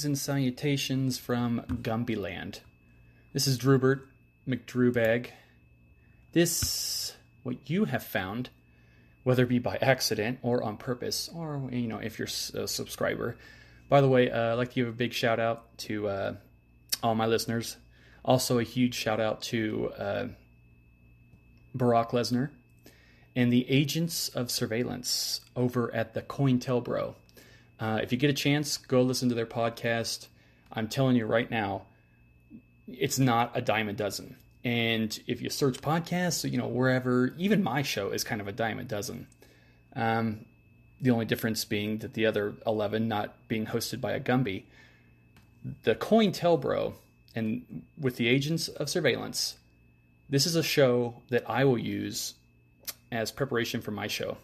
Greetings and salutations from Gumby Land. This is Drewbert McDrewbag. This, what you have found, whether it be by accident or on purpose, or you know, if you're a subscriber. By the way, uh, I'd like to give a big shout out to uh, all my listeners. Also, a huge shout out to uh, Barack Lesnar and the agents of surveillance over at the COINTELBRO. Uh, if you get a chance, go listen to their podcast. I'm telling you right now, it's not a dime a dozen. And if you search podcasts, you know, wherever, even my show is kind of a dime a dozen. Um, the only difference being that the other 11 not being hosted by a Gumby. The COINTELBRO and with the agents of surveillance, this is a show that I will use as preparation for my show.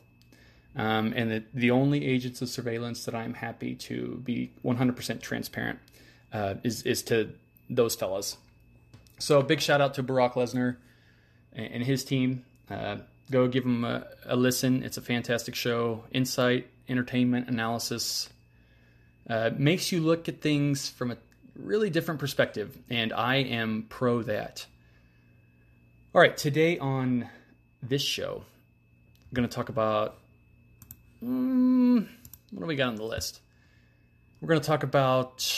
Um, and the, the only agents of surveillance that I'm happy to be 100% transparent uh, is, is to those fellas. So, big shout out to Barack Lesnar and, his team. Uh, go give them a, a, listen. It's a fantastic show. Insight, entertainment, analysis. Uh, makes you look at things from a really different perspective, and I am pro that. All right, today on this show, I'm going to talk about Mm, what do we got on the list? We're going to talk about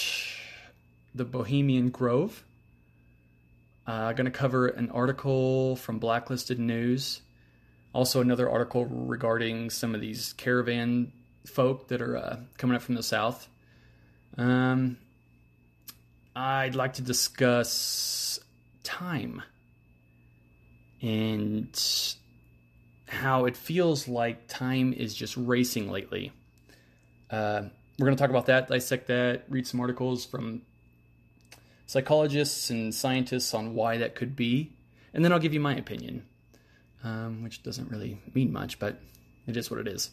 the Bohemian Grove. Uh, going to cover an article from Blacklisted News. Also, another article regarding some of these caravan folk that are uh, coming up from the south. Um, I'd like to discuss time and how it feels like time is just racing lately. Uh, we're going to talk about that, dissect that, read some articles from psychologists and scientists on why that could be, and then I'll give you my opinion, um, which doesn't really mean much, but it is what it is.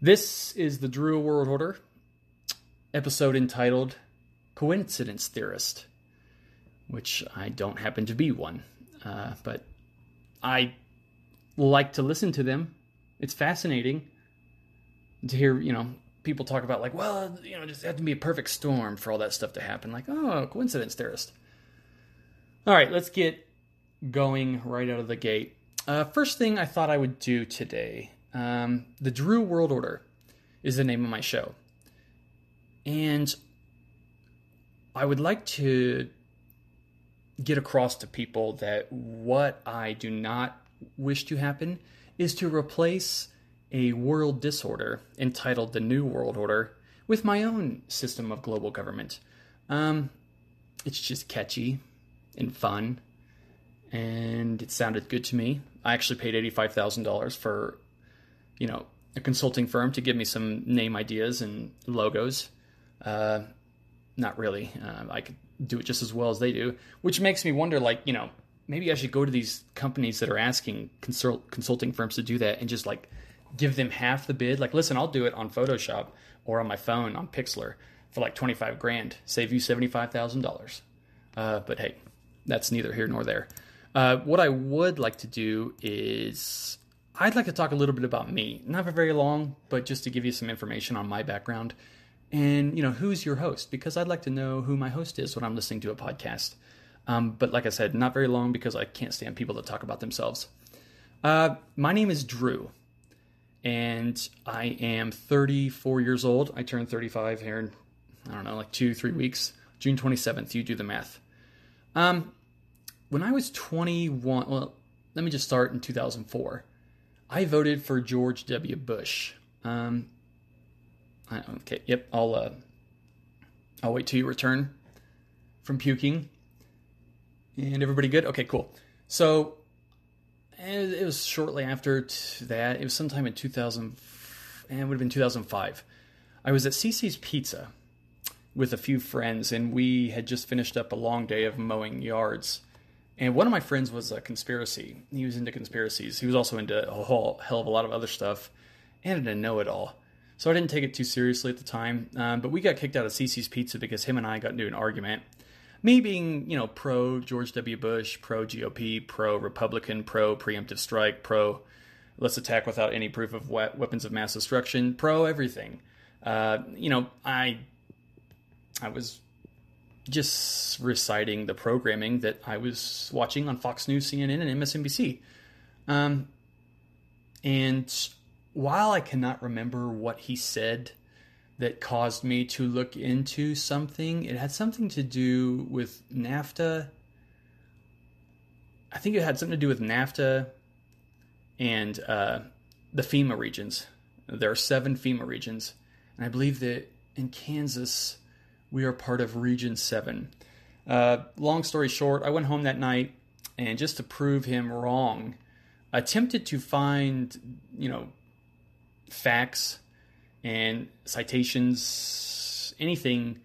This is the Drew World Order episode entitled Coincidence Theorist, which I don't happen to be one, uh, but I like to listen to them. It's fascinating to hear, you know, people talk about like, well, you know, just have to be a perfect storm for all that stuff to happen. Like, oh, coincidence theorist. All right, let's get going right out of the gate. Uh, first thing I thought I would do today, um, the Drew World Order is the name of my show, and I would like to get across to people that what I do not wish to happen is to replace a world disorder entitled the New World Order with my own system of global government. Um, it's just catchy and fun, and it sounded good to me. I actually paid eighty-five thousand dollars for, you know, a consulting firm to give me some name ideas and logos. Uh, not really. Uh, I could do it just as well as they do, which makes me wonder, like, you know, maybe I should go to these companies that are asking consult, consulting firms to do that and just like give them half the bid. Like, listen, I'll do it on Photoshop or on my phone on Pixlr for like 25 grand, save you $75,000. Uh, but hey, that's neither here nor there. Uh, what I would like to do is I'd like to talk a little bit about me, not for very long, but just to give you some information on my background and you know who's your host because I'd like to know who my host is when I'm listening to a podcast. Um, but like I said, not very long because I can't stand people that talk about themselves. Uh, my name is Drew, and I am 34 years old. I turned 35 here in, I don't know, like two, three weeks. June 27th, you do the math. Um, when I was 21, well, let me just start in 2004. I voted for George W. Bush. Um, I, okay, yep, I'll uh, I'll wait till you return from puking. And everybody good? Okay, cool. So it was shortly after that. It was sometime in 2000, and it would have been 2005. I was at Cici's Pizza with a few friends, and we had just finished up a long day of mowing yards. And one of my friends was a conspiracy. He was into conspiracies. He was also into a whole hell of a lot of other stuff and a know it all. So I didn't take it too seriously at the time. Um, but we got kicked out of Cici's Pizza because him and I got into an argument. Me being, you know, pro George W. Bush, pro GOP, pro Republican, pro preemptive strike, pro let's attack without any proof of weapons of mass destruction, pro everything. Uh, you know, I I was just reciting the programming that I was watching on Fox News, CNN, and MSNBC. Um, and while I cannot remember what he said that caused me to look into something, it had something to do with NAFTA. I think it had something to do with NAFTA and uh, the FEMA regions. There are seven FEMA regions, and I believe that in Kansas we are part of Region Seven. Uh, long story short, I went home that night and just to prove him wrong, attempted to find you know facts and citations, anything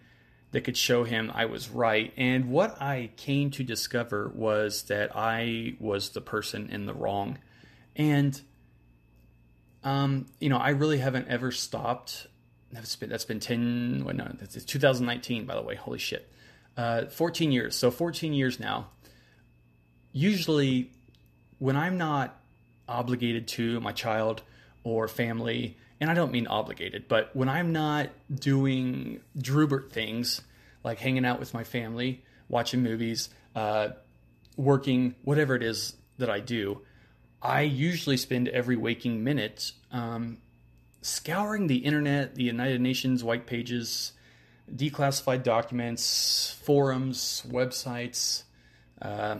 that could show him I was right. And what I came to discover was that I was the person in the wrong. And, um, you know, I really haven't ever stopped. That's been, that's been 10, well, no, that's 2019, by the way. Holy shit. Uh, 14 years. So 14 years now. Usually, when I'm not obligated to my child or family, and I don't mean obligated, but when I'm not doing Drewbert things like hanging out with my family, watching movies, uh, working, whatever it is that I do, I usually spend every waking minute um, scouring the internet, the United Nations white pages, declassified documents, forums, websites, uh,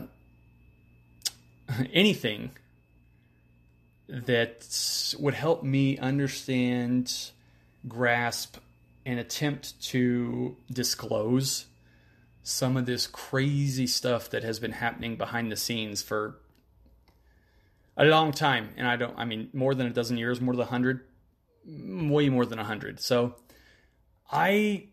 anything that would help me understand, grasp, and attempt to disclose some of this crazy stuff that has been happening behind the scenes for a long time. And I don't, I mean, more than a dozen years, more than a hundred, way more than a hundred. So I,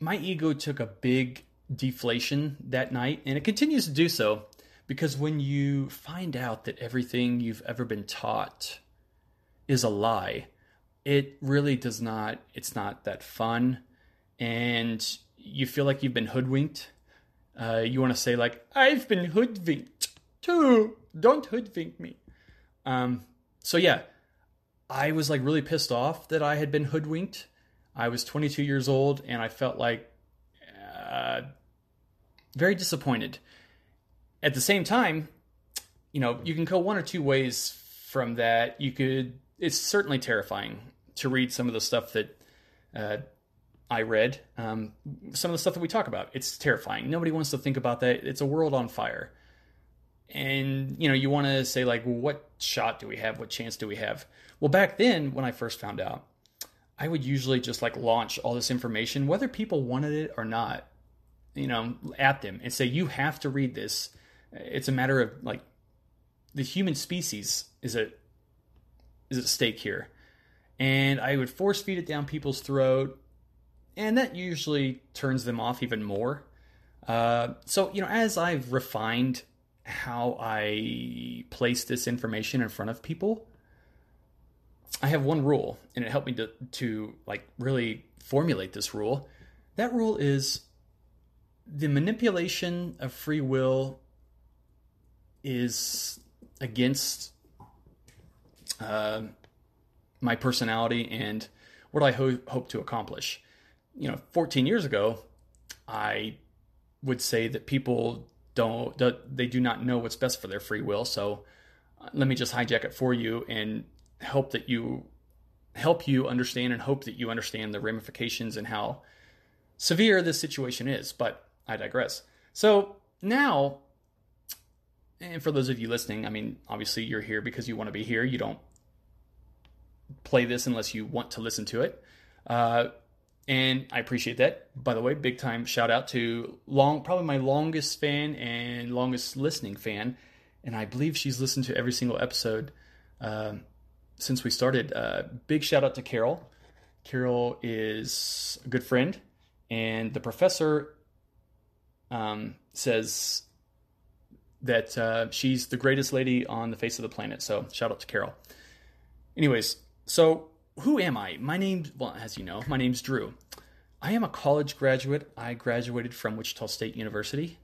my ego took a big deflation that night, and it continues to do so because when you find out that everything you've ever been taught is a lie, it really does not, it's not that fun. And you feel like you've been hoodwinked. Uh, you want to say, like, I've been hoodwinked too. Don't hoodwink me. Um, so, yeah, I was like really pissed off that I had been hoodwinked. I was 22 years old and I felt like uh, very disappointed at the same time, you know, you can go one or two ways from that. You could, it's certainly terrifying to read some of the stuff that uh, I read, um, some of the stuff that we talk about. It's terrifying. Nobody wants to think about that. It's a world on fire. And, you know, you want to say, like, well, what shot do we have? What chance do we have? Well, back then, when I first found out, I would usually just like launch all this information, whether people wanted it or not, you know, at them and say, you have to read this it's a matter of like the human species is at is at stake here, and I would force feed it down people's throat, and that usually turns them off even more. Uh, so you know, as I've refined how I place this information in front of people, I have one rule, and it helped me to to like really formulate this rule. That rule is the manipulation of free will is against uh, my personality and what I ho- hope to accomplish. You know, 14 years ago, I would say that people don't they do not know what's best for their free will. So uh, let me just hijack it for you and help that you help you understand and hope that you understand the ramifications and how severe this situation is. But I digress. So now and for those of you listening, I mean, obviously you're here because you want to be here. You don't play this unless you want to listen to it. Uh, and I appreciate that. By the way, big time shout out to long, probably my longest fan and longest listening fan, and I believe she's listened to every single episode uh, since we started. Uh, big shout out to Carol. Carol is a good friend, and the professor um, says that uh, she's the greatest lady on the face of the planet. So shout out to Carol. Anyways, so who am I? My name, well, as you know, my name's Drew. I am a college graduate. I graduated from Wichita State University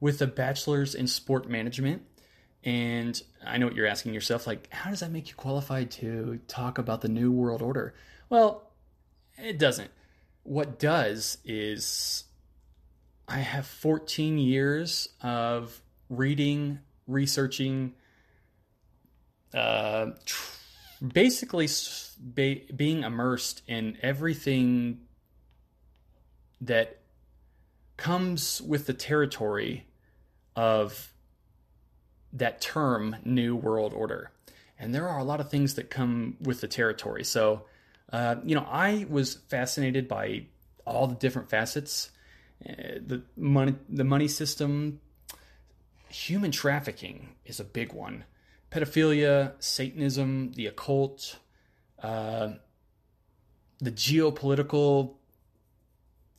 with a bachelor's in sport management. And I know what you're asking yourself, like, how does that make you qualified to talk about the New World Order? Well, it doesn't. What does is I have 14 years of reading, researching, uh, tr- basically be, being immersed in everything that comes with the territory of that term new world order. And there are a lot of things that come with the territory. So uh, you know i was fascinated by all the different facets uh, the money the money system human trafficking is a big one pedophilia, Satanism, the occult, uh, the geopolitical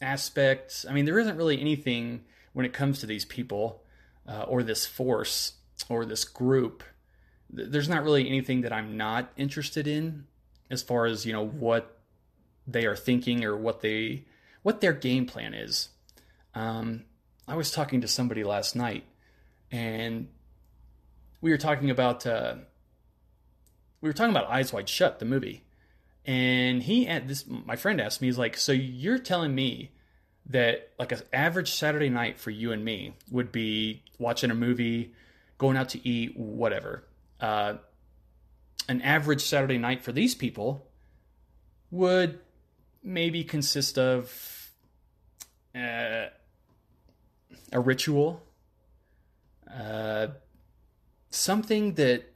aspects. I mean, there isn't really anything when it comes to these people uh, or this force or this group. There's not really anything that I'm not interested in as far as you know what they are thinking or what they what their game plan is. Um, I was talking to somebody last night, and we were talking about uh, we were talking about Eyes Wide Shut, the movie, and he at this my friend asked me, he's like, so you're telling me that like an average Saturday night for you and me would be watching a movie, going out to eat, whatever. Uh, an average Saturday night for these people would maybe consist of uh, a ritual, uh, something that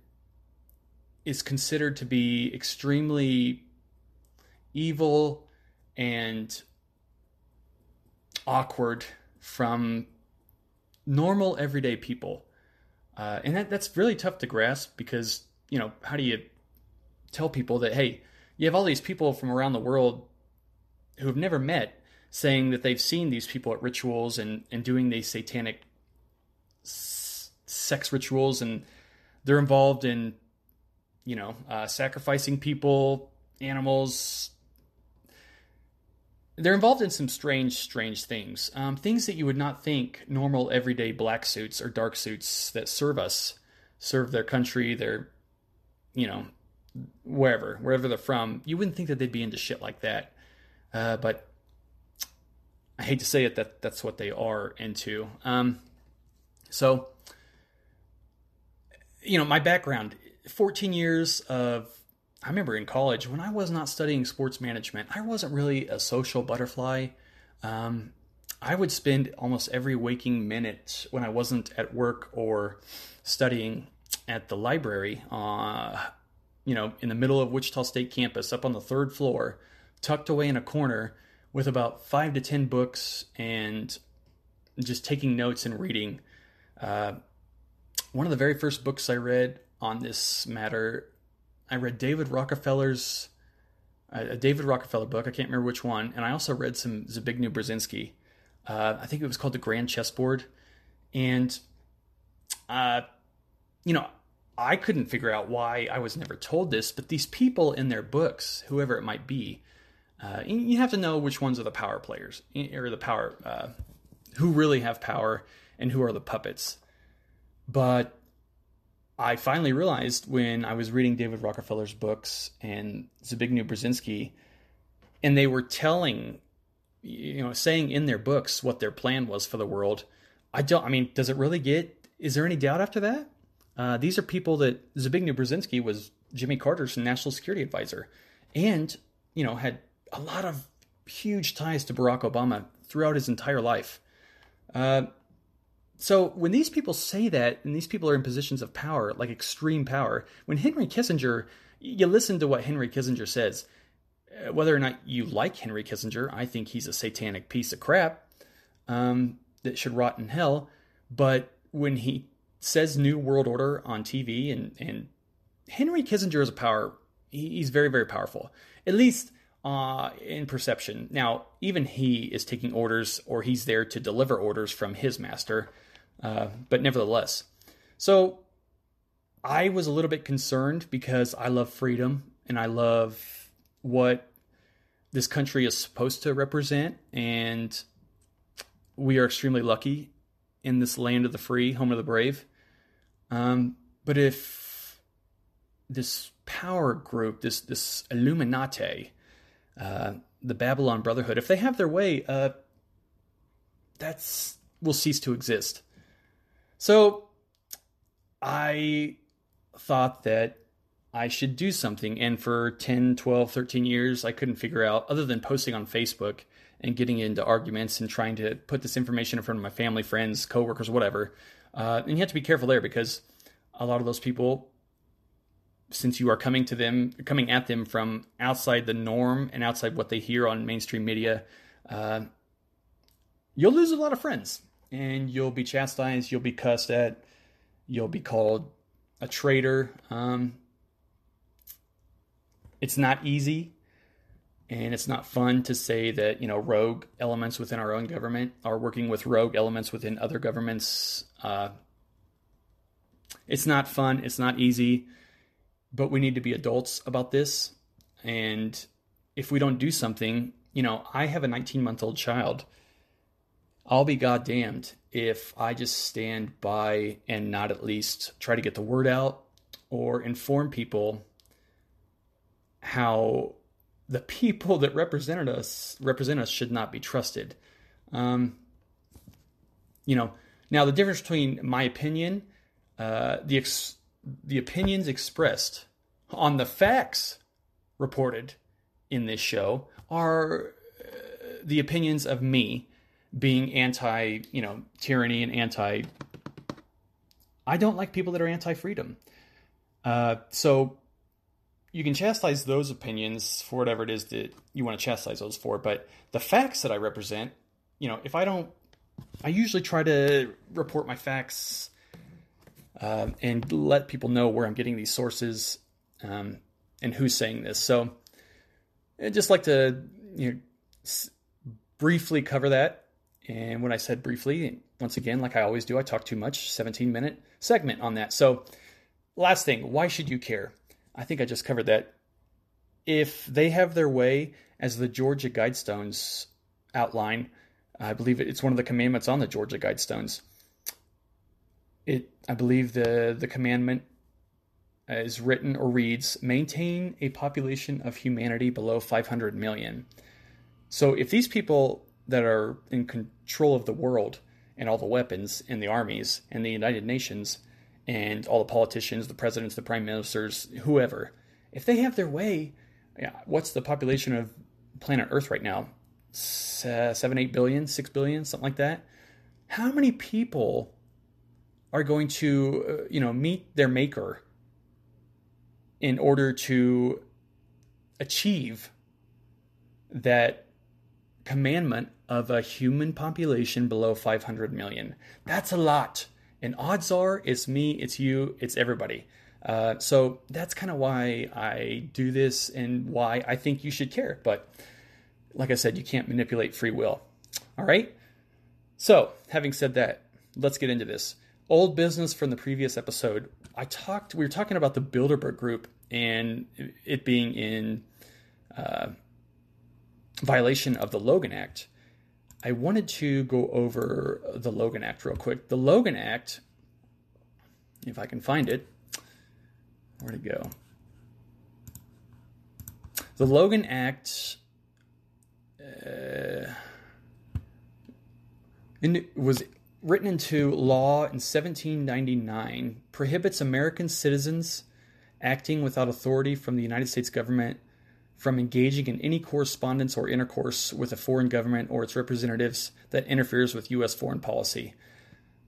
is considered to be extremely evil and awkward from normal everyday people. Uh, and that, that's really tough to grasp because, you know, how do you tell people that, hey, you have all these people from around the world who have never met saying that they've seen these people at rituals and, and doing these satanic sex rituals and they're involved in you know uh, sacrificing people animals. They're involved in some strange strange things. Um, things that you would not think normal everyday black suits or dark suits that serve us serve their country their you know wherever wherever they're from you wouldn't think that they'd be into shit like that. Uh, but i hate to say it that that's what they are into. Um, so you know, my background 14 years of, I remember in college when I was not studying sports management, I wasn't really a social butterfly. Um, I would spend almost every waking minute when I wasn't at work or studying at the library, uh, you know, in the middle of Wichita State campus, up on the third floor, tucked away in a corner with about five to 10 books and just taking notes and reading. Uh, one of the very first books I read on this matter, I read David Rockefeller's a David Rockefeller book. I can't remember which one, and I also read some Zbigniew Brzezinski. Uh, I think it was called The Grand Chessboard, and uh, you know, I couldn't figure out why I was never told this, but these people in their books, whoever it might be, uh, you have to know which ones are the power players or the power uh, who really have power and who are the puppets. But I finally realized when I was reading David Rockefeller's books and Zbigniew Brzezinski, and they were telling, you know, saying in their books what their plan was for the world. I don't. I mean, does it really get? Is there any doubt after that? Uh, these are people that Zbigniew Brzezinski was Jimmy Carter's national security advisor, and you know had a lot of huge ties to Barack Obama throughout his entire life. Uh, so when these people say that, and these people are in positions of power, like extreme power, when Henry Kissinger, you listen to what Henry Kissinger says. Uh, whether or not you like Henry Kissinger, I think he's a satanic piece of crap um, that should rot in hell. But when he says New World Order on TV, and, and Henry Kissinger is a power, he's very, very powerful, at least uh, in perception. Now, even he is taking orders, or he's there to deliver orders from his master. Uh, but nevertheless, so I was a little bit concerned because I love freedom and I love what this country is supposed to represent, and we are extremely lucky in this land of the free, home of the brave. Um, but if this power group, this this Illuminati, uh, the Babylon Brotherhood, if they have their way, uh, that's will cease to exist. So I thought that I should do something. And for 10, 12, 13 years, I couldn't figure out, other than posting on Facebook and getting into arguments and trying to put this information in front of my family, friends, coworkers, whatever. Uh, and you have to be careful there because a lot of those people, since you are coming to them, coming at them from outside the norm and outside what they hear on mainstream media, uh, you'll lose a lot of friends and you'll be chastised, you'll be cussed at, you'll be called a traitor. Um, it's not easy and it's not fun to say that you know rogue elements within our own government are working with rogue elements within other governments. Uh, it's not fun it's not easy but we need to be adults about this. And if we don't do something you know i have a 19 month old child I'll be goddamned if I just stand by and not at least try to get the word out or inform people how the people that represented us represent us should not be trusted. Um, you know, now the difference between my opinion, uh, the ex- the opinions expressed on the facts reported in this show are uh, the opinions of me being anti, you know, tyranny and anti. I don't like people that are anti freedom. Uh, so you can chastise those opinions for whatever it is that you want to chastise those for. But the facts that I represent, you know, if I don't, I usually try to report my facts uh, and let people know where I'm getting these sources um, and who's saying this. So I'd just like to, you know, s- briefly cover that. And when I said briefly, once again, like I always do, I talk too much, 17 minute segment on that. So, last thing, why should you care? I think I just covered that. If they have their way, as the Georgia Guidestones outline, I believe it's one of the commandments on the Georgia Guidestones. It, I believe the the commandment is written or reads, maintain a population of humanity below 500 million. So if these people that are in control of the world and all the weapons and the armies and the United Nations and all the politicians, the presidents, the prime ministers, whoever, if they have their way, yeah, what's the population of planet Earth right now? Seven, eight billion, six billion, something like that. How many people are going to, uh, you know, meet their maker in order to achieve that commandment of a human population below 500 million. That's a lot. And odds are it's me, it's you, it's everybody. Uh, so that's kind of why I do this and why I think you should care. But like I said, you can't manipulate free will. All right? So, having said that, let's get into this. Old business from the previous episode. I talked, we were talking about the Bilderberg Group and it being in uh, violation of the Logan Act. I wanted to go over the Logan Act real quick. The Logan Act, if I can find it, where'd it go? The Logan Act uh, was written into law in 1799, prohibits American citizens acting without authority from the United States government from engaging in any correspondence or intercourse with a foreign government or its representatives that interferes with U.S. foreign policy.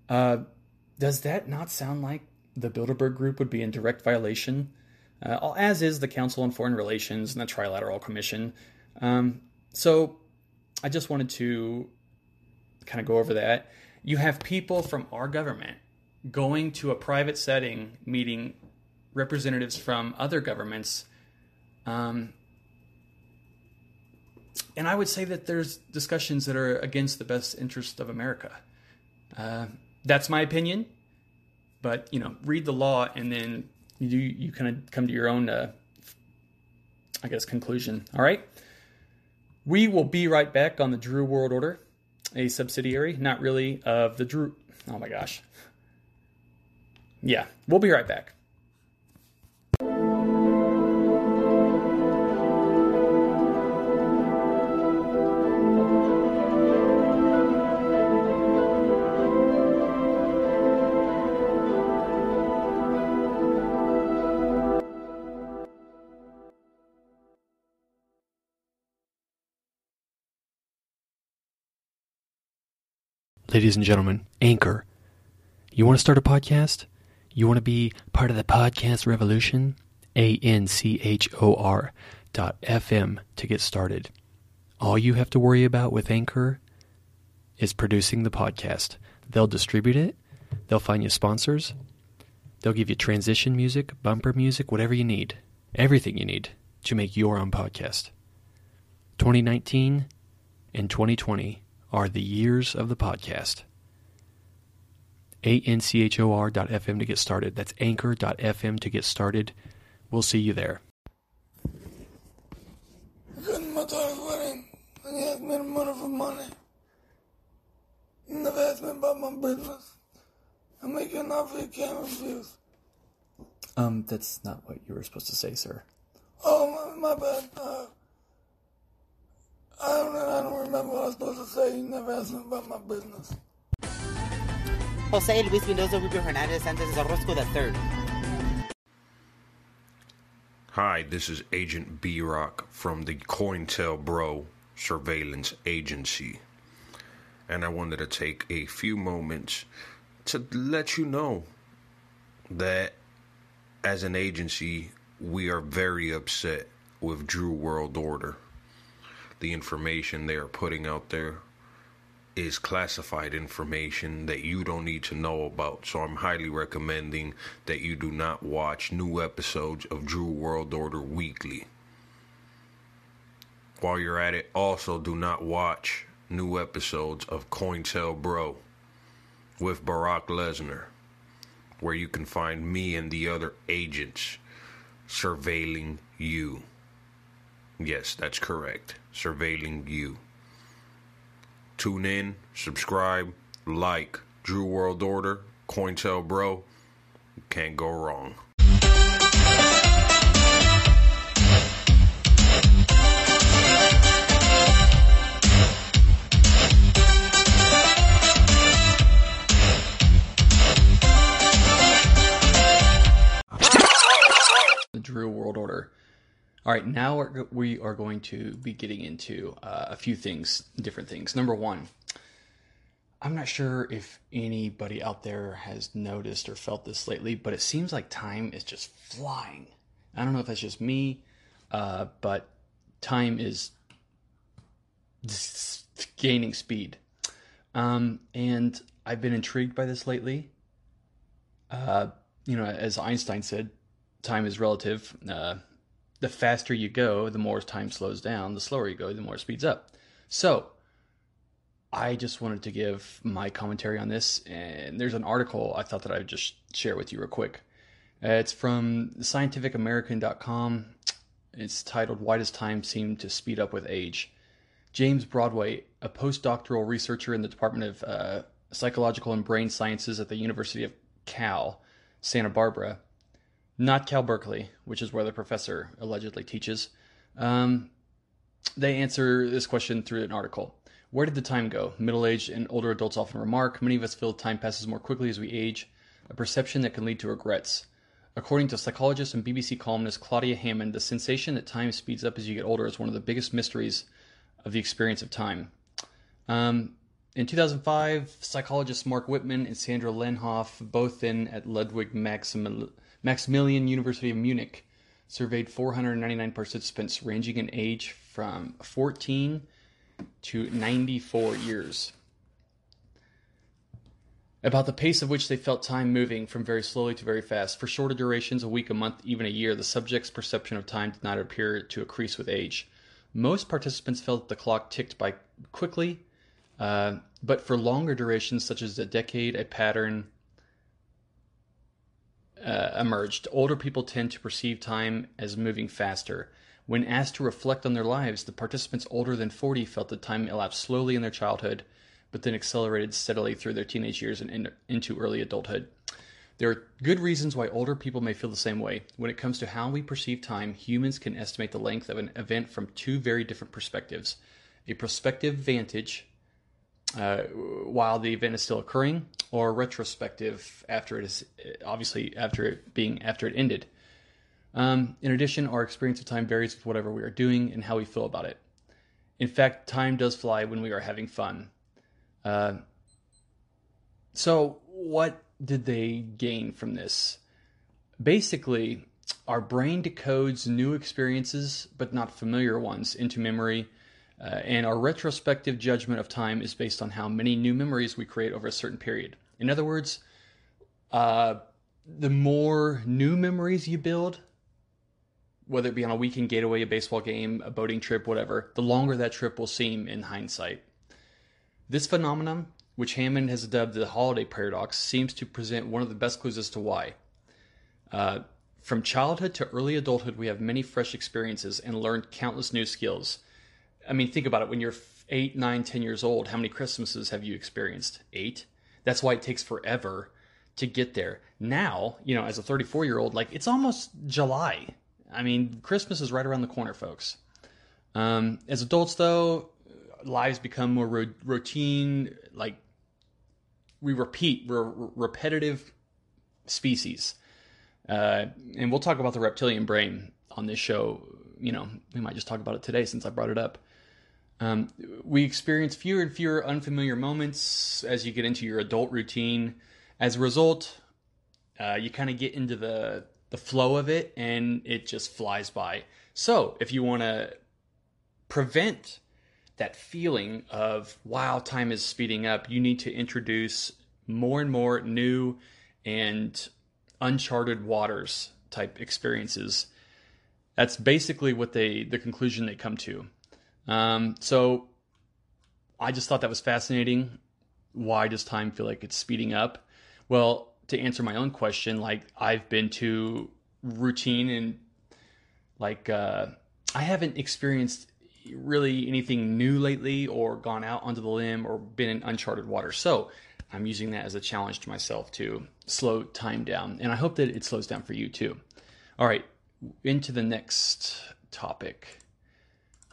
Uh, does that not sound like the Bilderberg Group would be in direct violation, uh, as is the Council on Foreign Relations and the Trilateral Commission? Um, so I just wanted to kind of go over that. You have people from our government going to a private setting, meeting representatives from other governments. Um, and I would say that there's discussions that are against the best interest of America. Uh, that's my opinion, but you know, read the law and then you you kind of come to your own, uh, I guess, conclusion. All right. We will be right back on the Drew World Order, a subsidiary, not really of the Drew. Oh my gosh. Yeah, we'll be right back. Ladies and gentlemen, Anchor. You want to start a podcast? You want to be part of the podcast revolution? A N C H O R dot FM to get started. All you have to worry about with Anchor is producing the podcast. They'll distribute it, they'll find you sponsors, they'll give you transition music, bumper music, whatever you need, everything you need to make your own podcast. 2019 and 2020 are the years of the podcast. anchor.fm to get started. That's anchor.fm to get started. We'll see you there. I couldn't my daughter's wedding, and he asked me money for money. He never asked me about my business. I'm making an offer can't refuse. Um, that's not what you were supposed to say, sir. Oh, my, my bad. Uh, I don't, I don't remember what I was supposed to say. He never asked me about my business. Jose Luis Mendoza Rubio Hernandez Santos Orozco III. Hi, this is Agent B Rock from the COINTELBRO Surveillance Agency. And I wanted to take a few moments to let you know that as an agency, we are very upset with Drew World Order. The information they are putting out there is classified information that you don't need to know about. So I'm highly recommending that you do not watch new episodes of Drew World Order weekly. While you're at it, also do not watch new episodes of COINTELBRO with Barack Lesnar, where you can find me and the other agents surveilling you. Yes, that's correct. Surveilling you. Tune in, subscribe, like Drew World Order, COINTELBRO. Can't go wrong. All right, now we're, we are going to be getting into uh, a few things, different things. Number one, I'm not sure if anybody out there has noticed or felt this lately, but it seems like time is just flying. I don't know if that's just me, uh, but time is gaining speed. Um, and I've been intrigued by this lately. Uh, you know, as Einstein said, time is relative. Uh, the faster you go, the more time slows down. The slower you go, the more it speeds up. So, I just wanted to give my commentary on this, and there's an article I thought that I would just share with you real quick. Uh, it's from scientificamerican.com. It's titled Why Does Time Seem to Speed Up with Age? James Broadway, a postdoctoral researcher in the Department of uh, Psychological and Brain Sciences at the University of Cal, Santa Barbara, not Cal Berkeley, which is where the professor allegedly teaches. Um, they answer this question through an article. Where did the time go? Middle aged and older adults often remark many of us feel time passes more quickly as we age, a perception that can lead to regrets. According to psychologist and BBC columnist Claudia Hammond, the sensation that time speeds up as you get older is one of the biggest mysteries of the experience of time. Um, in 2005, psychologists Marc Wittmann and Sandra Lehnhoff, both in at Ludwig Maximil- Maximilian University of Munich, surveyed 499 participants ranging in age from 14 to 94 years. About the pace of which they felt time moving from very slowly to very fast. For shorter durations, a week, a month, even a year, the subject's perception of time did not appear to increase with age. Most participants felt the clock ticked by quickly, uh, but for longer durations, such as a decade, a pattern uh, emerged. Older people tend to perceive time as moving faster. When asked to reflect on their lives, the participants older than 40 felt that time elapsed slowly in their childhood, but then accelerated steadily through their teenage years and in, into early adulthood. There are good reasons why older people may feel the same way. When it comes to how we perceive time, humans can estimate the length of an event from two very different perspectives a prospective vantage, uh, while the event is still occurring, or retrospective after it is obviously after it being after it ended. Um, in addition, our experience of time varies with whatever we are doing and how we feel about it. In fact, time does fly when we are having fun. Uh, so, what did they gain from this? Basically, our brain decodes new experiences, but not familiar ones, into memory. Uh, and our retrospective judgment of time is based on how many new memories we create over a certain period. In other words, uh, the more new memories you build, whether it be on a weekend getaway, a baseball game, a boating trip, whatever, the longer that trip will seem in hindsight. This phenomenon, which Hammond has dubbed the holiday paradox, seems to present one of the best clues as to why. Uh, from childhood to early adulthood, we have many fresh experiences and learned countless new skills. I mean, think about it. When you're eight, nine, ten years old, how many Christmases have you experienced? Eight. That's why it takes forever to get there. Now, you know, as a 34 year old, like it's almost July. I mean, Christmas is right around the corner, folks. Um, as adults, though, lives become more ro- routine. Like we repeat, we're repetitive species. Uh, and we'll talk about the reptilian brain on this show. You know, we might just talk about it today since I brought it up. Um, we experience fewer and fewer unfamiliar moments as you get into your adult routine. As a result, uh, you kind of get into the the flow of it, and it just flies by. So, if you want to prevent that feeling of wow, time is speeding up, you need to introduce more and more new and uncharted waters type experiences. That's basically what they the conclusion they come to. Um, so I just thought that was fascinating. Why does time feel like it's speeding up? Well, to answer my own question, like I've been to routine and like uh, I haven't experienced really anything new lately or gone out onto the limb or been in uncharted water. So I'm using that as a challenge to myself to slow time down. And I hope that it slows down for you too. All right, into the next topic.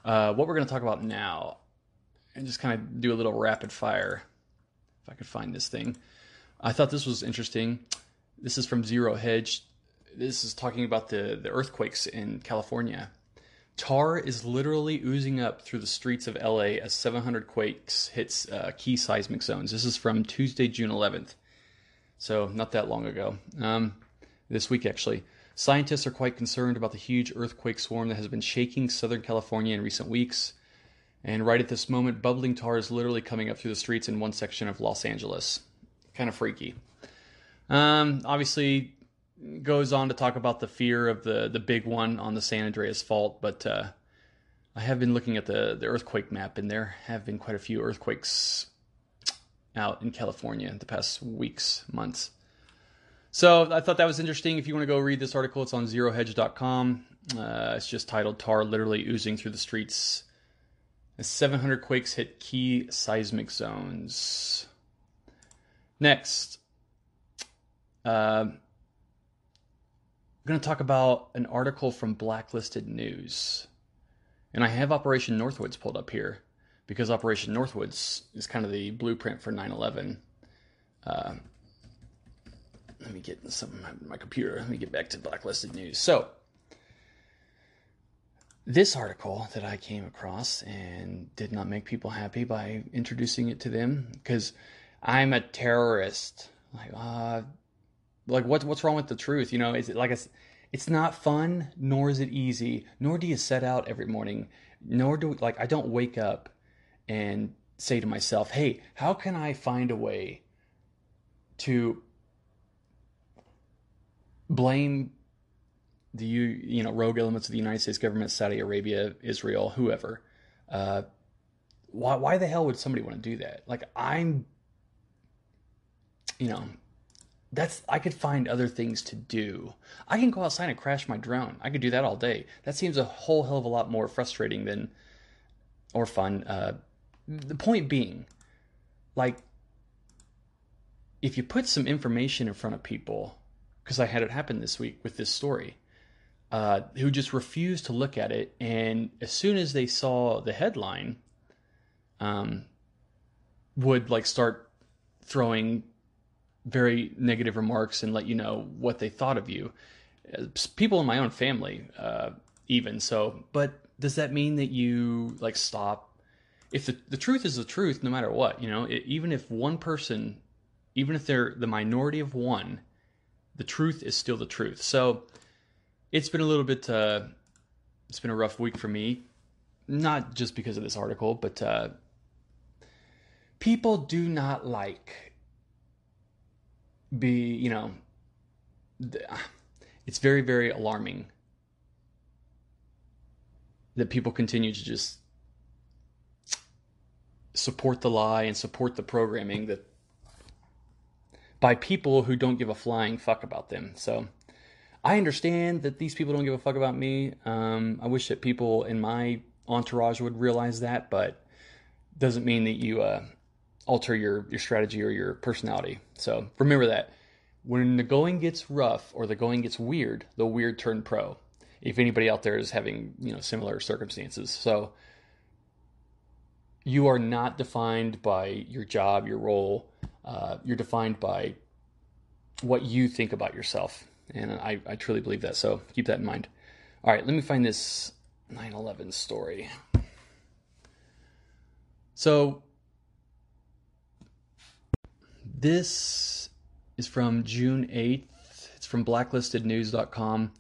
Uh, what we're going to talk about now, and just kind of do a little rapid fire, if I could find this thing. I thought this was interesting. This is from Zero Hedge. This is talking about the, the earthquakes in California. Tar is literally oozing up through the streets of LA as 700 quakes hits uh, key seismic zones. This is from Tuesday, June 11th. So, not that long ago. Um, this week, actually. Scientists are quite concerned about the huge earthquake swarm that has been shaking Southern California in recent weeks. And right at this moment, bubbling tar is literally coming up through the streets in one section of Los Angeles. Kind of freaky. Um, obviously, goes on to talk about the fear of the the big one on the San Andreas fault, but uh, I have been looking at the the earthquake map, and there have been quite a few earthquakes out in California in the past weeks, months. So I thought that was interesting. If you want to go read this article, it's on zerohedge.com. Uh, it's just titled "Tar Literally Oozing Through the Streets." As 700 quakes hit key seismic zones. Next, uh, I'm going to talk about an article from Blacklisted News. And I have Operation Northwoods pulled up here because Operation Northwoods is kind of the blueprint for 9 11. Uh, let me get something on my computer. Let me get back to Blacklisted News. So, this article that I came across and did not make people happy by introducing it to them because I'm a terrorist. Like, uh, like what what's wrong with the truth? You know, is it like it's it's not fun, nor is it easy, nor do you set out every morning, nor do like I don't wake up and say to myself, "Hey, how can I find a way to blame the you you know rogue elements of the United States government, Saudi Arabia, Israel, whoever. Uh, why why the hell would somebody want to do that? Like I'm, you know, that's I could find other things to do. I can go outside and crash my drone. I could do that all day. That seems a whole hell of a lot more frustrating than or fun. Uh, the point being, like, if you put some information in front of people, because I had it happen this week with this story uh, who just refused to look at it. And as soon as they saw the headline, um, would like start throwing very negative remarks and let you know what they thought of you. People in my own family, uh, even so. But does that mean that you like stop? If the the truth is the truth, no matter what, you know, it, even if one person, even if they're the minority of one, the truth is still the truth. So it's been a little bit uh, it's been a rough week for me not just because of this article but uh, people do not like be you know it's very very alarming that people continue to just support the lie and support the programming that by people who don't give a flying fuck about them so I understand that these people don't give a fuck about me. Um, I wish that people in my entourage would realize that, but doesn't mean that you uh, alter your your strategy or your personality. So remember that when the going gets rough or the going gets weird, the weird turn pro. If anybody out there is having you know similar circumstances, so you are not defined by your job, your role. Uh, you're defined by what you think about yourself. And I, I truly believe that. So keep that in mind. All right, let me find this 9 11 story. So this is from June 8th. It's from blacklistednews.com.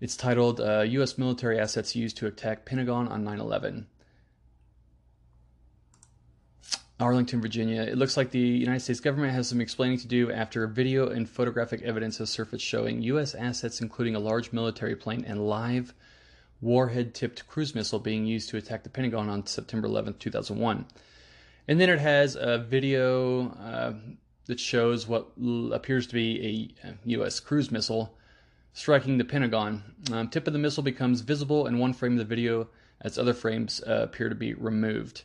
It's titled uh, U.S. Military Assets Used to Attack Pentagon on 9 11. Arlington, Virginia. It looks like the United States government has some explaining to do after video and photographic evidence has surfaced showing U.S. assets, including a large military plane and live warhead tipped cruise missile, being used to attack the Pentagon on September 11, 2001. And then it has a video uh, that shows what appears to be a U.S. cruise missile striking the Pentagon. Um, tip of the missile becomes visible in one frame of the video as other frames uh, appear to be removed.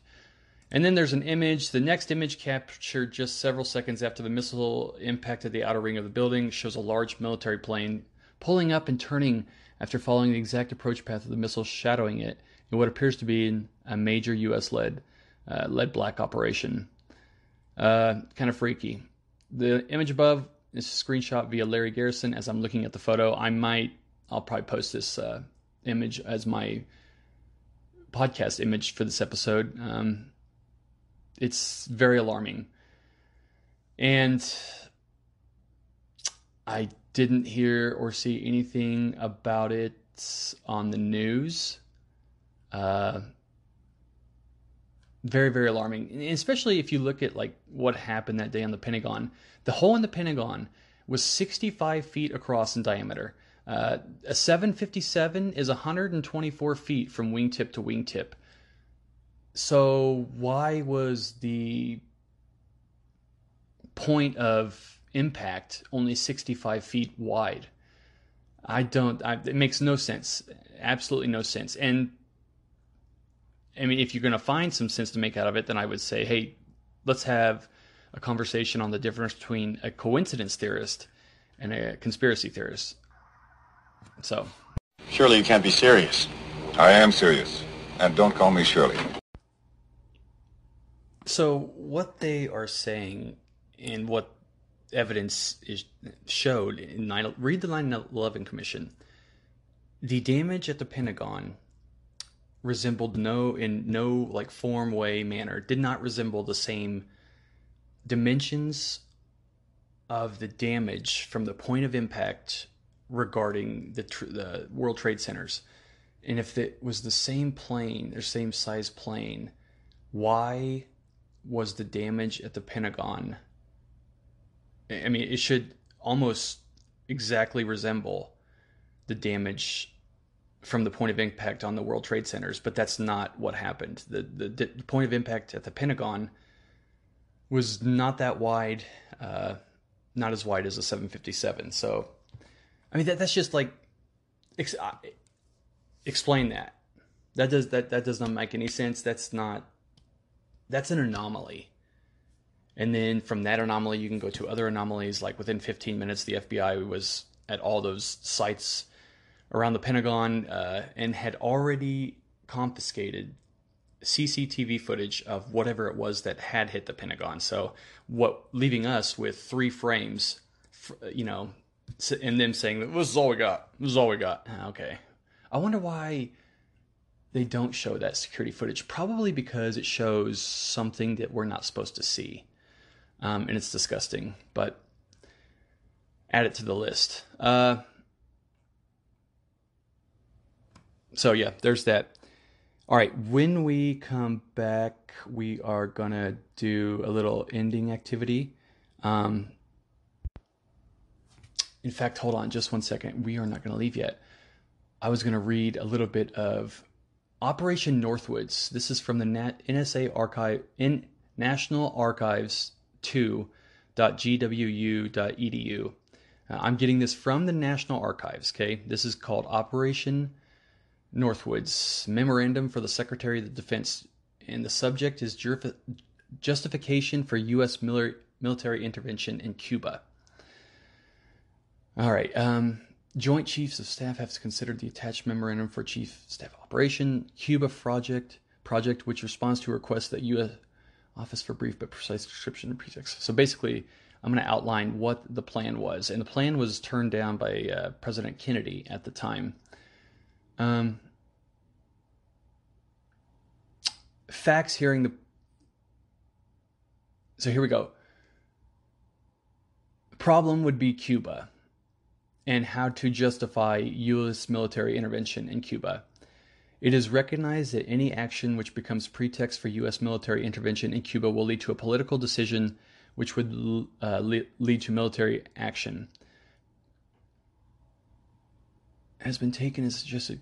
And then there's an image. The next image, captured just several seconds after the missile impacted the outer ring of the building, shows a large military plane pulling up and turning after following the exact approach path of the missile, shadowing it in what appears to be a major U.S. led uh, lead black operation. Uh, kind of freaky. The image above is a screenshot via Larry Garrison. As I'm looking at the photo, I might, I'll probably post this uh, image as my podcast image for this episode. Um, it's very alarming. And I didn't hear or see anything about it on the news. Uh, very, very alarming. And especially if you look at like what happened that day on the Pentagon. The hole in the Pentagon was 65 feet across in diameter. Uh, a 757 is 124 feet from wingtip to wingtip. So why was the point of impact only 65 feet wide? I don't. I, it makes no sense. Absolutely no sense. And I mean, if you're going to find some sense to make out of it, then I would say, hey, let's have a conversation on the difference between a coincidence theorist and a conspiracy theorist. So. Surely you can't be serious. I am serious. And don't call me Shirley. So what they are saying and what evidence is showed in nine, read the 9/11 Commission. The damage at the Pentagon resembled no in no like form way manner did not resemble the same dimensions of the damage from the point of impact regarding the tr- the World Trade Centers. And if it was the same plane or same size plane, why was the damage at the Pentagon? I mean, it should almost exactly resemble the damage from the point of impact on the World Trade Centers, but that's not what happened. The, the, the point of impact at the Pentagon was not that wide, uh, not as wide as a 757. So, I mean, that, that's just like ex- uh, explain that. That does that that does not make any sense. That's not that's an anomaly. And then from that anomaly, you can go to other anomalies. Like within 15 minutes, the FBI was at all those sites around the Pentagon uh, and had already confiscated CCTV footage of whatever it was that had hit the Pentagon. So, what leaving us with three frames, you know, and them saying this is all we got. This is all we got. Ah, okay, I wonder why they don't show that security footage. Probably because it shows something that we're not supposed to see, um, and it's disgusting. But add it to the list. Uh, so yeah, there's that. All right, when we come back, we are gonna do a little ending activity. Um, in fact, hold on just one second. We are not gonna leave yet. I was gonna read a little bit of Operation Northwoods. This is from the NSA archive in National Archives 2.gwu.edu. Uh, I'm getting this from the National Archives. Okay, this is called Operation Northwoods Memorandum for the Secretary of the Defense, and the subject is justification for U.S. military intervention in Cuba. All right. Um, Joint Chiefs of Staff have considered the attached memorandum for Chief Staff Operation Cuba project project, which responds to a request that U.S. Office for brief but precise description and pretext. So basically, I'm going to outline what the plan was, and the plan was turned down by uh, President Kennedy at the time. Um, facts hearing the. So here we go. Problem would be Cuba and how to justify U.S. military intervention in Cuba. It is recognized that any action which becomes pretext for U.S. military intervention in Cuba will lead to a political decision which would uh, lead to military action. Has been taken as just a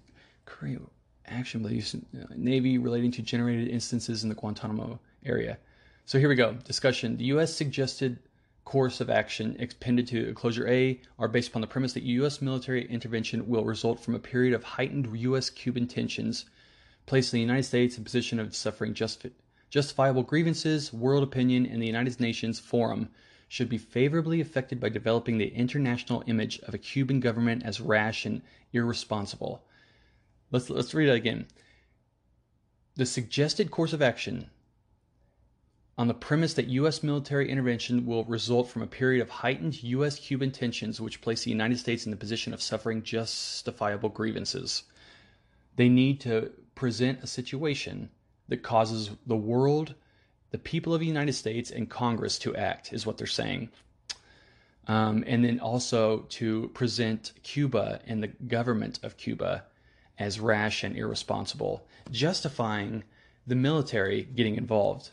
action by the U.S. Navy relating to generated instances in the Guantanamo area. So here we go. Discussion. The U.S. suggested course of action expended to Closure A are based upon the premise that U.S. military intervention will result from a period of heightened U.S. Cuban tensions, placing the United States in a position of suffering justi- justifiable grievances, world opinion, and the United Nations Forum should be favorably affected by developing the international image of a Cuban government as rash and irresponsible. Let's let's read it again. The suggested course of action on the premise that U.S. military intervention will result from a period of heightened U.S. Cuban tensions, which place the United States in the position of suffering justifiable grievances. They need to present a situation that causes the world, the people of the United States, and Congress to act, is what they're saying. Um, and then also to present Cuba and the government of Cuba as rash and irresponsible, justifying the military getting involved.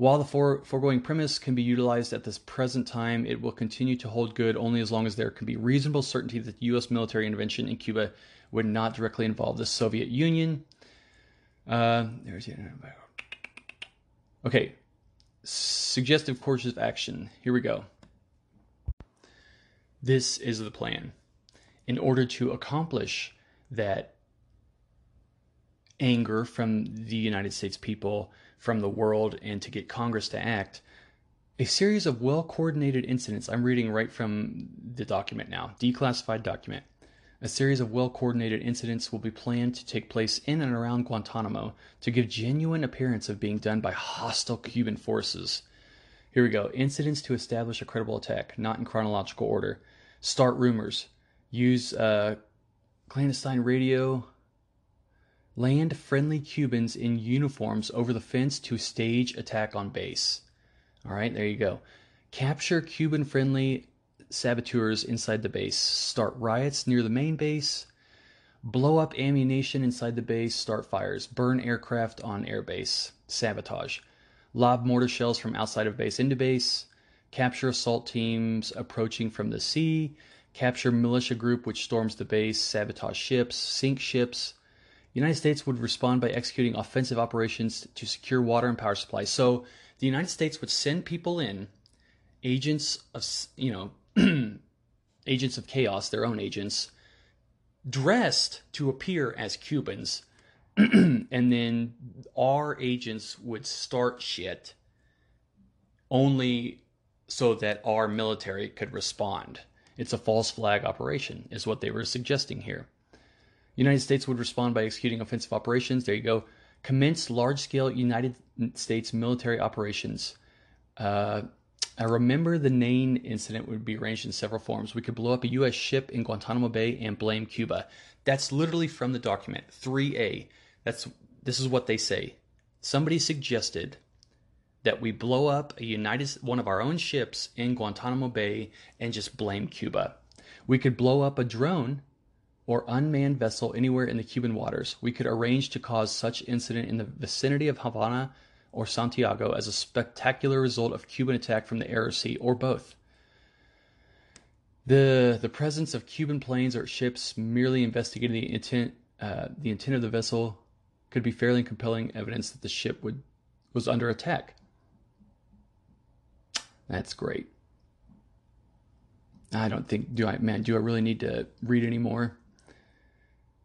While the fore- foregoing premise can be utilized at this present time, it will continue to hold good only as long as there can be reasonable certainty that the U.S. military intervention in Cuba would not directly involve the Soviet Union. Uh, okay. Suggestive courses of action. Here we go. This is the plan. In order to accomplish that anger from the United States people, from the world, and to get Congress to act, a series of well coordinated incidents. I'm reading right from the document now, declassified document. A series of well coordinated incidents will be planned to take place in and around Guantanamo to give genuine appearance of being done by hostile Cuban forces. Here we go. Incidents to establish a credible attack, not in chronological order. Start rumors. Use uh, clandestine radio land friendly Cubans in uniforms over the fence to stage attack on base. All right, there you go. Capture Cuban friendly saboteurs inside the base. Start riots near the main base. Blow up ammunition inside the base. Start fires. Burn aircraft on airbase. Sabotage. Lob mortar shells from outside of base into base. Capture assault teams approaching from the sea. Capture militia group which storms the base. Sabotage ships. Sink ships. United States would respond by executing offensive operations to secure water and power supply. So the United States would send people in, agents of you know, agents of chaos, their own agents, dressed to appear as Cubans, and then our agents would start shit only so that our military could respond. It's a false flag operation, is what they were suggesting here. United States would respond by executing offensive operations. There you go. Commence large scale United States military operations. Uh, I remember the Maine incident would be arranged in several forms. We could blow up a U.S. ship in Guantanamo Bay and blame Cuba. That's literally from the document 3A. That's this is what they say. Somebody suggested that we blow up a United one of our own ships in Guantanamo Bay and just blame Cuba. We could blow up a drone or unmanned vessel anywhere in the Cuban waters. We could arrange to cause such incident in the vicinity of Havana or Santiago as a spectacular result of Cuban attack from the air or sea, or both. The the presence of Cuban planes or ships merely investigating the intent uh, the intent of the vessel could be fairly compelling evidence that the ship would was under attack. That's great. I don't think do I man do I really need to read any more?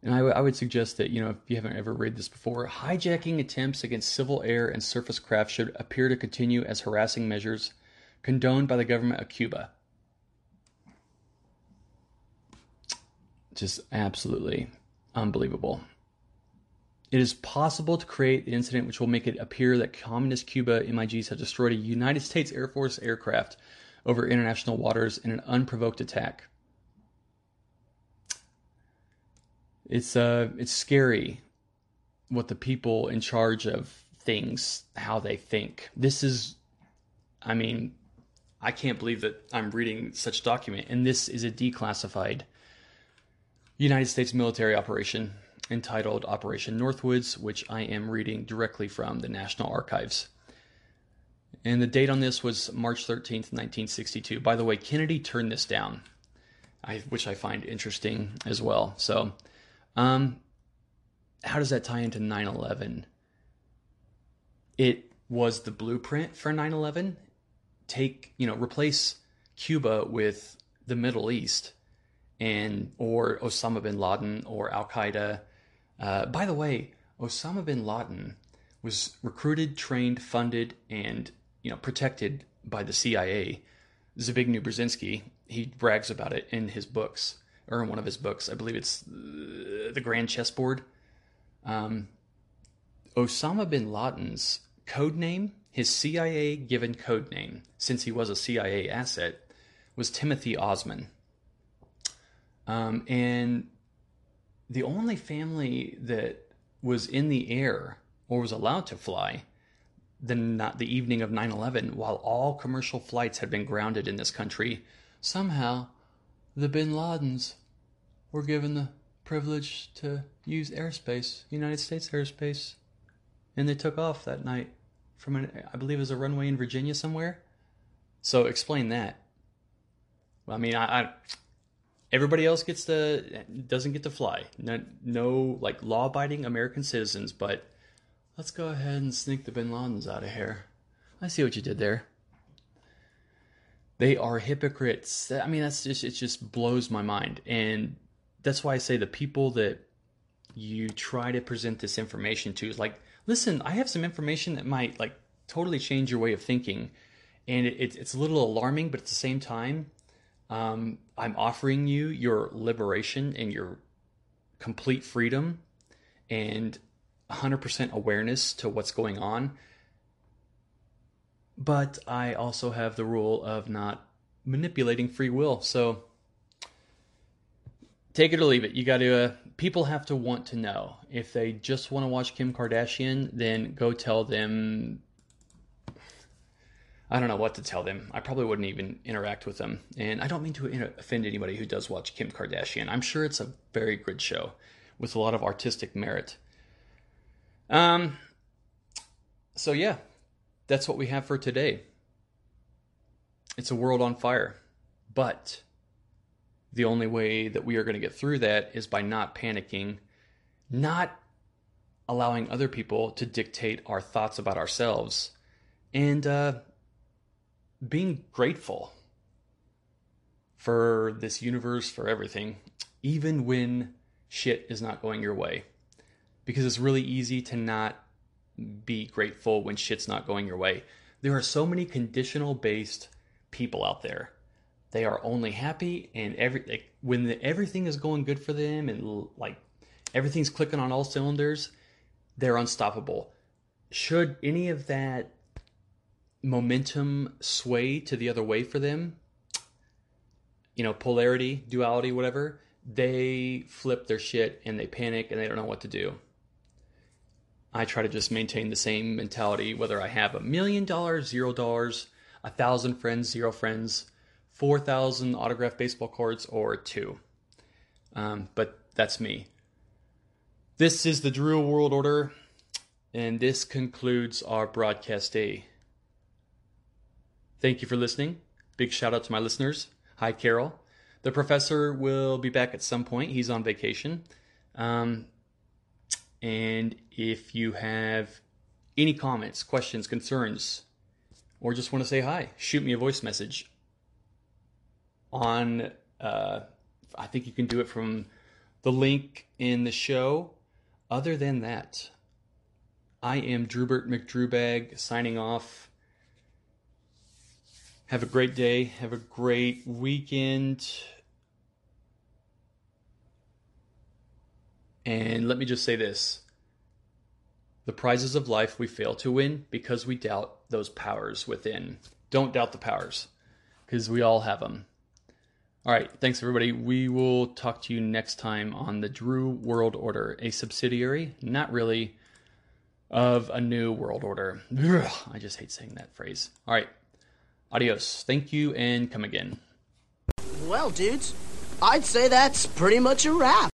And I, w- I would suggest that, you know, if you haven't ever read this before, hijacking attempts against civil air and surface craft should appear to continue as harassing measures condoned by the government of Cuba. Just absolutely unbelievable. It is possible to create the incident which will make it appear that communist Cuba MIGs have destroyed a United States Air Force aircraft over international waters in an unprovoked attack. It's uh it's scary what the people in charge of things how they think. This is i mean i can't believe that i'm reading such document and this is a declassified united states military operation entitled operation northwoods which i am reading directly from the national archives. And the date on this was march 13th 1962 by the way kennedy turned this down I, which i find interesting as well. So um, how does that tie into 9 11? It was the blueprint for 9 11. Take, you know, replace Cuba with the Middle East and or Osama bin Laden or Al Qaeda. Uh, by the way, Osama bin Laden was recruited, trained, funded, and you know protected by the CIA. Zbigniew Brzezinski, he brags about it in his books or in one of his books. I believe it's uh, The Grand Chessboard. Um, Osama bin Laden's code name, his CIA given code name, since he was a CIA asset, was Timothy Osman. Um, and the only family that was in the air or was allowed to fly the, not the evening of 9 11, while all commercial flights had been grounded in this country, somehow the bin Ladens were given the privilege to use airspace, United States airspace, and they took off that night from an, I believe it was a runway in Virginia somewhere. So explain that. I mean, I, I everybody else gets to doesn't get to fly. No, no like law-abiding American citizens, but let's go ahead and sneak the Bin Ladens out of here. I see what you did there. They are hypocrites. I mean, that's just it. Just blows my mind, and that's why I say the people that you try to present this information to is like, listen, I have some information that might like totally change your way of thinking, and it, it's a little alarming, but at the same time, um, I'm offering you your liberation and your complete freedom and 100% awareness to what's going on. But I also have the rule of not manipulating free will. So take it or leave it. You got to. Uh, people have to want to know. If they just want to watch Kim Kardashian, then go tell them. I don't know what to tell them. I probably wouldn't even interact with them. And I don't mean to offend anybody who does watch Kim Kardashian. I'm sure it's a very good show with a lot of artistic merit. Um. So yeah, that's what we have for today. It's a world on fire, but the only way that we are going to get through that is by not panicking, not allowing other people to dictate our thoughts about ourselves, and uh, being grateful for this universe, for everything, even when shit is not going your way. Because it's really easy to not be grateful when shit's not going your way. There are so many conditional based people out there they are only happy and every like, when the, everything is going good for them and like everything's clicking on all cylinders, they're unstoppable. Should any of that momentum sway to the other way for them, you know, polarity, duality, whatever, they flip their shit and they panic and they don't know what to do. I try to just maintain the same mentality, whether I have a million dollars, zero dollars, a thousand friends, zero friends 4,000 autographed baseball cards or two. Um, but that's me. This is the Drew World Order, and this concludes our broadcast day. Thank you for listening. Big shout out to my listeners. Hi, Carol. The professor will be back at some point. He's on vacation. Um, and if you have any comments, questions, concerns, or just want to say hi, shoot me a voice message on, uh, I think you can do it from the link in the show. Other than that, I am Drewbert McDrewbag signing off. Have a great day. Have a great weekend. And let me just say this the prizes of life we fail to win because we doubt those powers within. Don't doubt the powers because we all have them. All right. Thanks, everybody. We will talk to you next time on the Drew World Order, a subsidiary, not really, of a new world order. I just hate saying that phrase. All right. Adios. Thank you and come again. Well, dudes, I'd say that's pretty much a wrap.